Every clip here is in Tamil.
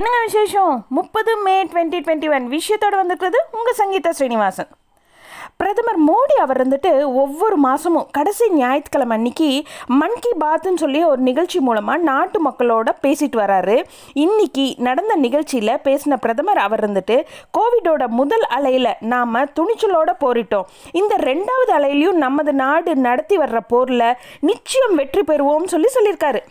என்னங்க விசேஷம்? முப்பது மே டுவெண்ட்டி டுவெண்ட்டி ஒன் விஷயத்தோடு வந்திருக்கிறது உங்கள் சங்கீதா ஸ்ரீனிவாசன். பிரதமர் மோடி அவர் வந்துட்டு ஒவ்வொரு மாதமும் கடைசி ஞாயிற்றுக்கிழமை அன்னைக்கு மன் கி பாத்துன்னு சொல்லி ஒரு நிகழ்ச்சி மூலமாக நாட்டு மக்களோட பேசிட்டு வராரு. இன்னைக்கு நடந்த நிகழ்ச்சியில் பேசின பிரதமர் அவர் வந்துட்டு கோவிடோட முதல் அலையில் நாம் துணிச்சலோட போரிட்டோம். இந்த ரெண்டாவது அலையிலையும் நமது நாடு நடத்தி வர்ற போரில் நிச்சயம் வெற்றி பெறுவோம்னு சொல்லி சொல்லியிருக்காரு.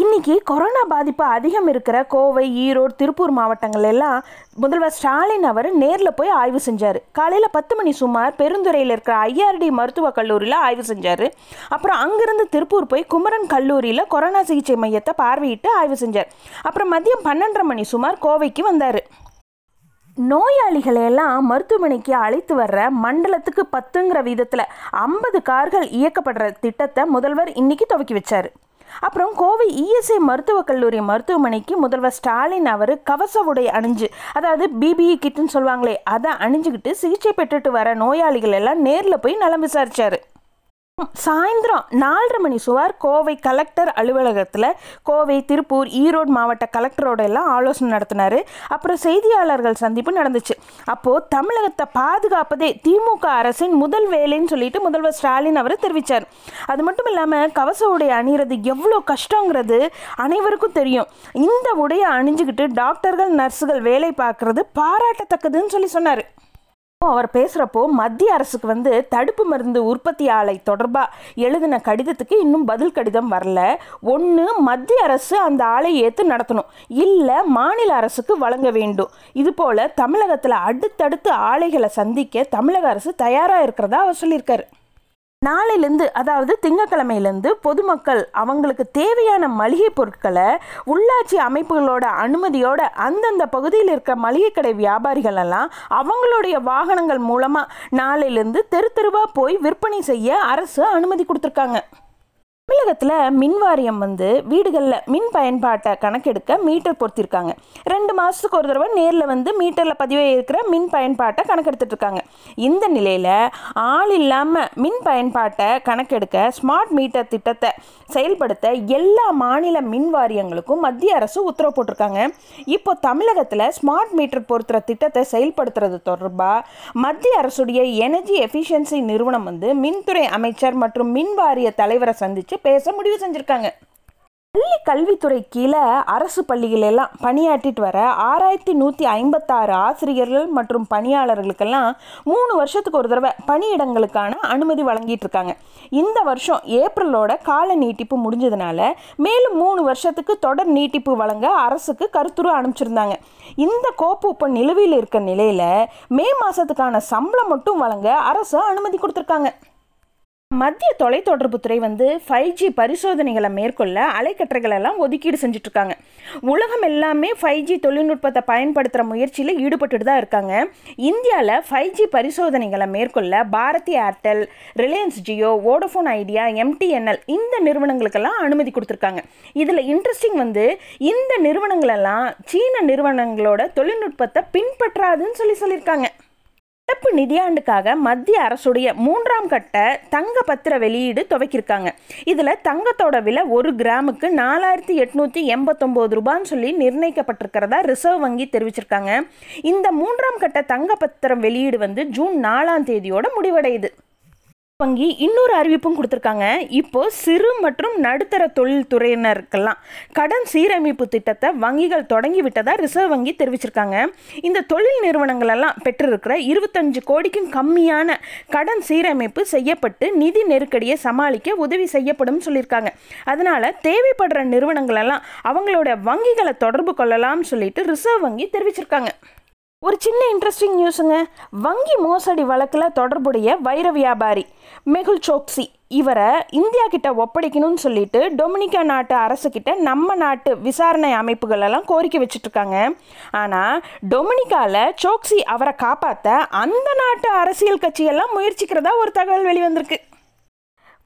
இன்னைக்கு கொரோனா பாதிப்பு அதிகம் இருக்கிற கோவை ஈரோடு திருப்பூர் மாவட்டங்கள் எல்லாம் முதல்வர் ஸ்டாலின் அவர் நேரில் போய் ஆய்வு செஞ்சார். காலையில் பத்து மணி சுமார் பெருந்துறையில் இருக்கிற ஐஆர்டி மருத்துவக் கல்லூரியில் ஆய்வு செஞ்சார். அப்புறம் அங்கேருந்து திருப்பூர் போய் குமரன் கல்லூரியில் கொரோனா சிகிச்சை மையத்தை பார்வையிட்டு ஆய்வு செஞ்சார். அப்புறம் மதியம் பன்னெண்டரை மணி சுமார் கோவைக்கு வந்தார். நோயாளிகளை எல்லாம் மருத்துவமனைக்கு அழைத்து வர்ற மண்டலத்துக்கு பத்துங்கிற விதத்தில் ஐம்பது கார்கள் இயக்கப்படுற திட்டத்தை முதல்வர் இன்னைக்கு துவக்கி வச்சார். அப்புறம் கோவை இஎஸ்ஐ மருத்துவக் கல்லூரி மருத்துவமனைக்கு முதல்வர் ஸ்டாலின் அவர் கவச உடை அணிஞ்சு அதாவது பிபிஇ கிட்டுன்னு சொல்லுவாங்களே அதை அணிஞ்சுக்கிட்டு சிகிச்சை பெற்றுட்டு வர நோயாளிகள் எல்லாம் நேரில் போய் நலம் விசாரிச்சாரு. சாயந்தரம் நாலரை மணி சுமார் கோவை கலெக்டர் அலுவலகத்தில் கோவை திருப்பூர் ஈரோடு மாவட்ட கலெக்டரோட எல்லாம் ஆலோசனை நடத்தினார். அப்புறம் செய்தியாளர்கள் சந்திப்பு நடந்துச்சு. அப்போது தமிழகத்தை பாதுகாப்பதே திமுக அரசின் முதல் வேலைன்னு சொல்லிட்டு முதல்வர் ஸ்டாலின் அவர் தெரிவித்தார் அது மட்டும் இல்லாமல் கவச உடை அணிகிறது எவ்வளோ கஷ்டங்கிறது அனைவருக்கும் தெரியும். இந்த உடையை அணிஞ்சுக்கிட்டு டாக்டர்கள் நர்ஸுகள் வேலை பார்க்குறது பாராட்டத்தக்கதுன்னு சொல்லி சொன்னார். அவர் பேசுகிறப்போ மத்திய அரசுக்கு வந்து தடுப்பு மருந்து உற்பத்தி ஆலை தொடர்பாக எழுதின கடிதத்துக்கு இன்னும் பதில் கடிதம் வரல. ஒன்று மத்திய அரசு அந்த ஆலை ஏற்று நடத்தணும். இல்லை மாநில அரசுக்கு வழங்க வேண்டும். இது போல் தமிழகத்தில் அடுத்தடுத்து ஆலைகளை சந்திக்க தமிழக அரசு தயாராக இருக்கிறதா அவர் சொல்லியிருக்காரு. நாளையிலேருந்து அதாவது திங்கக்கிழமையிலேருந்து பொதுமக்கள் அவங்களுக்கு தேவையான மளிகை பொருட்களை உள்ளாட்சி அமைப்புகளோட அனுமதியோட அந்தந்த பகுதியில் இருக்க மளிகை கடை வியாபாரிகள் எல்லாம் அவங்களுடைய வாகனங்கள் மூலமாக நாளையிலேருந்து தெரு தெருவாக போய் விற்பனை செய்ய அரசு அனுமதி கொடுத்துருக்காங்க. தமிழகத்தில் மின் வாரியம் வந்து வீடுகளில் மின் பயன்பாட்டை கணக்கெடுக்க மீட்டர் பொருத்திருக்காங்க. ரெண்டு மாதத்துக்கு ஒரு தடவை நேரில் வந்து மீட்டரில் பதிவே இருக்கிற மின் பயன்பாட்டை கணக்கெடுத்துட்டு இருக்காங்க. இந்த நிலையில் ஆள் இல்லாமல் மின் பயன்பாட்டை கணக்கெடுக்க ஸ்மார்ட் மீட்டர் திட்டத்தை செயல்படுத்த எல்லா மாநில மின் வாரியங்களுக்கும் மத்திய அரசு உத்தரவு போட்டிருக்காங்க. இப்போ தமிழகத்தில் ஸ்மார்ட் மீட்டர் பொருத்துகிற திட்டத்தை செயல்படுத்துறது தொடர்பாக மத்திய அரசுடைய எனர்ஜி எஃபிஷியன்சி நிறுவனம் வந்து மின்துறை அமைச்சர் மற்றும் மின் வாரிய தலைவரை சந்தித்து பேச முடிவு செஞ்சுருக்காங்க. பள்ளி கல்வித்துறை கீழே அரசு பள்ளிகளெல்லாம் பணியாற்றிட்டு வர ஆறாயிரத்தி நூற்றி ஐம்பத்தாறு ஆசிரியர்கள் மற்றும் பணியாளர்களுக்கெல்லாம் மூணு வருஷத்துக்கு ஒரு தடவை பணியிடங்களுக்கான அனுமதி வழங்கிட்டு இருக்காங்க. இந்த வருஷம் ஏப்ரலோட கால நீட்டிப்பு முடிஞ்சதுனால மேலும் மூணு வருஷத்துக்கு தொடர் நீட்டிப்பு வழங்க அரசுக்கு கருத்துரு அனுப்பிச்சிருந்தாங்க. இந்த கோப்பு இப்போ நிலுவையில் இருக்க நிலையில் மே மாதத்துக்கான சம்பளம் மட்டும் வழங்க அரசு அனுமதி கொடுத்துருக்காங்க. மத்திய தொலைத்தொடர்புத்துறை வந்து ஃபைவ் ஜி பரிசோதனைகளை மேற்கொள்ள அலைக்கற்றைகள் எல்லாம் ஒதுக்கீடு செஞ்சுட்ருக்காங்க. உலகம் எல்லாமே ஃபைவ் ஜி தொழில்நுட்பத்தை பயன்படுத்துகிற முயற்சியில் ஈடுபட்டுட்டு தான் இருக்காங்க. இந்தியாவில் ஃபைவ் ஜி பரிசோதனைகளை மேற்கொள்ள Bharti Airtel Reliance Jio Vodafone Idea MTNL இந்த நிறுவனங்களுக்கெல்லாம் அனுமதி கொடுத்துருக்காங்க. இதில் இன்ட்ரெஸ்டிங் வந்து இந்த நிறுவனங்களெல்லாம் சீன நிறுவனங்களோட தொழில்நுட்பத்தை பின்பற்றாதுன்னு சொல்லி சொல்லியிருக்காங்க. நடப்பு நிதியாண்டுக்காக மத்திய அரசுடைய மூன்றாம் கட்ட தங்க பத்திர வெளியீடு துவக்கியிருக்காங்க. இதில் தங்கத்தோட விலை ஒரு கிராமுக்கு நாலாயிரத்தி எட்நூற்றி எண்பத்தொம்போது ரூபான்னு சொல்லி நிர்ணயிக்கப்பட்டிருக்கிறதா ரிசர்வ் வங்கி தெரிவிச்சிருக்காங்க. இந்த மூன்றாம் கட்ட தங்க பத்திரம் வெளியீடு வந்து ஜூன் நாலாம் தேதியோட முடிவடையுது. வங்கி இன்னொரு அறிவிப்பும் கொடுத்துருக்காங்க. இப்போ சிறு மற்றும் நடுத்தர தொழில் துறையினருக்கெல்லாம் கடன் சீரமைப்பு திட்டத்தை வங்கிகள் தொடங்கி விட்டதா ரிசர்வ் வங்கி தெரிவிச்சிருக்காங்க. இந்த தொழில் நிறுவனங்கள் எல்லாம் பெற்றிருக்கிற இருபத்தஞ்சு கோடிக்கும் கம்மியான கடன் சீரமைப்பு செய்யப்பட்டு நிதி நெருக்கடியை சமாளிக்க உதவி செய்யப்படும் சொல்லியிருக்காங்க. அதனால தேவைப்படுற நிறுவனங்கள் எல்லாம் அவங்களோட வங்கிகளை தொடர்பு கொள்ளலாம்னு சொல்லிட்டு ரிசர்வ் வங்கி தெரிவிச்சிருக்காங்க. ஒரு சின்ன இன்ட்ரெஸ்டிங் நியூஸுங்க வங்கி மோசடி வழக்கில் தொடர்புடைய வைர வியாபாரி மெகுல் சோக்சி. இவரை இந்தியா கிட்ட ஒப்படைக்கணும்னு சொல்லிட்டு டொமினிக்கா நாட்டு அரசு கிட்ட நம்ம நாட்டு விசாரணை அமைப்புகள் எல்லாம் கோரிக்கை வச்சுட்ருக்காங்க. ஆனால் டொமினிக்காவில் சோக்சி அவரை காப்பாற்ற அந்த நாட்டு அரசியல் கட்சியெல்லாம் முயற்சிக்கிறதா ஒரு தகவல் வெளிவந்திருக்கு.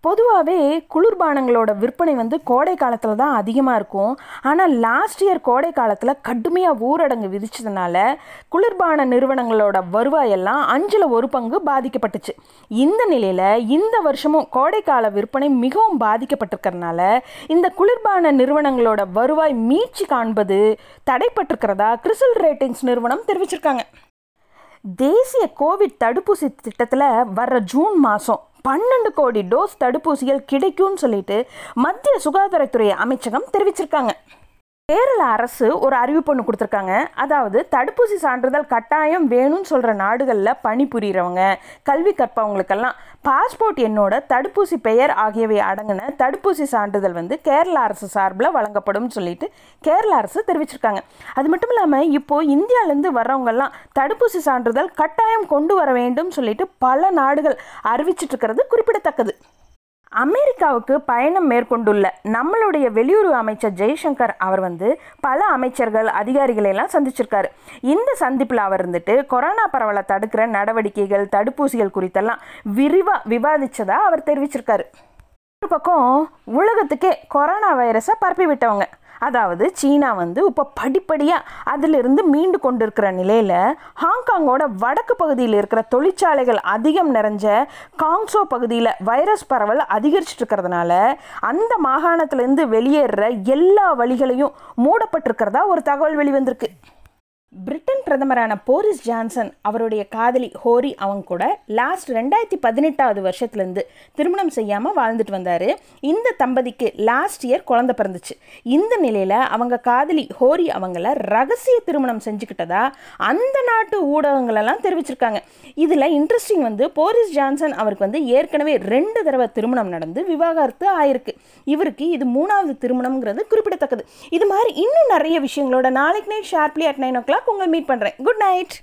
பொதுவாகவே குளிர்பானங்களோட விற்பனை வந்து கோடை காலத்தில் தான் அதிகமாக இருக்கும். ஆனால் லாஸ்ட் இயர் கோடை காலத்தில் கடுமையாக ஊரடங்கு விதிச்சதுனால குளிர்பான நிறுவனங்களோட வருவாயெல்லாம் அஞ்சில் ஒரு பங்கு பாதிக்கப்பட்டுச்சு. இந்த நிலையில் இந்த வருஷமும் கோடைக்கால விற்பனை மிகவும் பாதிக்கப்பட்டிருக்கிறதுனால இந்த குளிர்பான நிறுவனங்களோட வருவாய் மீட்சி காண்பது தடைப்பட்டிருக்கிறதா கிறிசல் ரேட்டிங்ஸ் நிறுவனம் தெரிவிச்சிருக்காங்க. தேசிய கோவிட் தடுப்பூசி திட்டத்தில் வர்ற ஜூன் மாதம் பன்னெண்டு கோடி டோஸ் தடுப்பூசிகள் கிடைக்கும்னு சொல்லிட்டு மத்திய சுகாதாரத்துறை அமைச்சகம் தெரிவிச்சிருக்காங்க. கேரள அரசு ஒரு அறிவிப்பு ஒன்று கொடுத்துருக்காங்க. அதாவது தடுப்பூசி சான்றிதழ் கட்டாயம் வேணும்னு சொல்கிற நாடுகளில் பணிபுரிகிறவங்க கல்வி கற்பவங்களுக்கெல்லாம் பாஸ்போர்ட் என்னோட தடுப்பூசி பெயர் ஆகியவை அடங்கின தடுப்பூசி சான்றிதழ் வந்து கேரள அரசு சார்பில் வழங்கப்படும் சொல்லிட்டு கேரள அரசு தெரிவிச்சிருக்காங்க. அது மட்டும் இல்லாமல் இப்போது இந்தியாவிலேருந்து வர்றவங்கெல்லாம் தடுப்பூசி சான்றிதழ் கட்டாயம் கொண்டு வர வேண்டும் சொல்லிட்டு பல நாடுகள் அறிவிச்சிட்டு இருக்கிறது குறிப்பிடத்தக்கது. அமெரிக்காவுக்கு பயணம் மேற்கொண்டுள்ள நம்மளுடைய வெளியுறவு அமைச்சர் ஜெய்சங்கர் அவர் வந்து பல அமைச்சர்கள் அதிகாரிகளை எல்லாம் சந்திச்சிருக்காரு. இந்த சந்திப்பில் அவர் இருந்துட்டு கொரோனா பரவலை தடுக்கிற நடவடிக்கைகள் தடுப்பூசிகள் குறித்தெல்லாம் விரிவாக விவாதித்ததாக அவர் தெரிவிச்சிருக்காரு. ஒரு பக்கம் உலகத்துக்கே கொரோனா வைரஸை பரப்பி விட்டவங்க அதாவது சீனா வந்து இப்போ படிப்படியாக அதிலிருந்து மீண்டு கொண்டிருக்கிற நிலையில் ஹாங்காங்கோட வடக்கு பகுதியில் இருக்கிற தொழிற்சாலைகள் அதிகம் நிறைஞ்ச காங்ஸோ பகுதியில் வைரஸ் பரவல் அதிகரிச்சுட்டு இருக்கிறதுனால அந்த மாகாணத்திலேருந்து வெளியேறுற எல்லா வழிகளையும் மூடப்பட்டிருக்கிறதா ஒரு தகவல் வெளிவந்திருக்கு. பிரிட்டன் பிரதமரான போரிஸ் ஜான்சன் அவருடைய காதலி ஹோரி அவங்க கூட லாஸ்ட் ரெண்டாயிரத்தி பதினெட்டாவது வருஷத்துலேருந்து திருமணம் செய்யாமல் வாழ்ந்துட்டு வந்தார். இந்த தம்பதிக்கு லாஸ்ட் இயர் குழந்தை பிறந்துச்சு. இந்த நிலையில் அவங்க காதலி ஹோரி அவங்கள ரகசிய திருமணம் செஞ்சுக்கிட்டதா அந்த நாட்டு ஊடகங்களெல்லாம் தெரிவிச்சிருக்காங்க. இதில் இன்ட்ரெஸ்டிங் வந்து போரிஸ் ஜான்சன் அவருக்கு வந்து ஏற்கனவே ரெண்டு தடவை திருமணம் நடந்து விவாகரத்து ஆயிருக்கு. இவருக்கு இது மூணாவது திருமணம்ங்கிறது குறிப்பிடத்தக்கது. இது மாதிரி இன்னும் நிறைய விஷயங்களோட நாளைக்கு night sharply at nine o'clock உங்களை மீட் பண்ணுறேன் குட் நைட்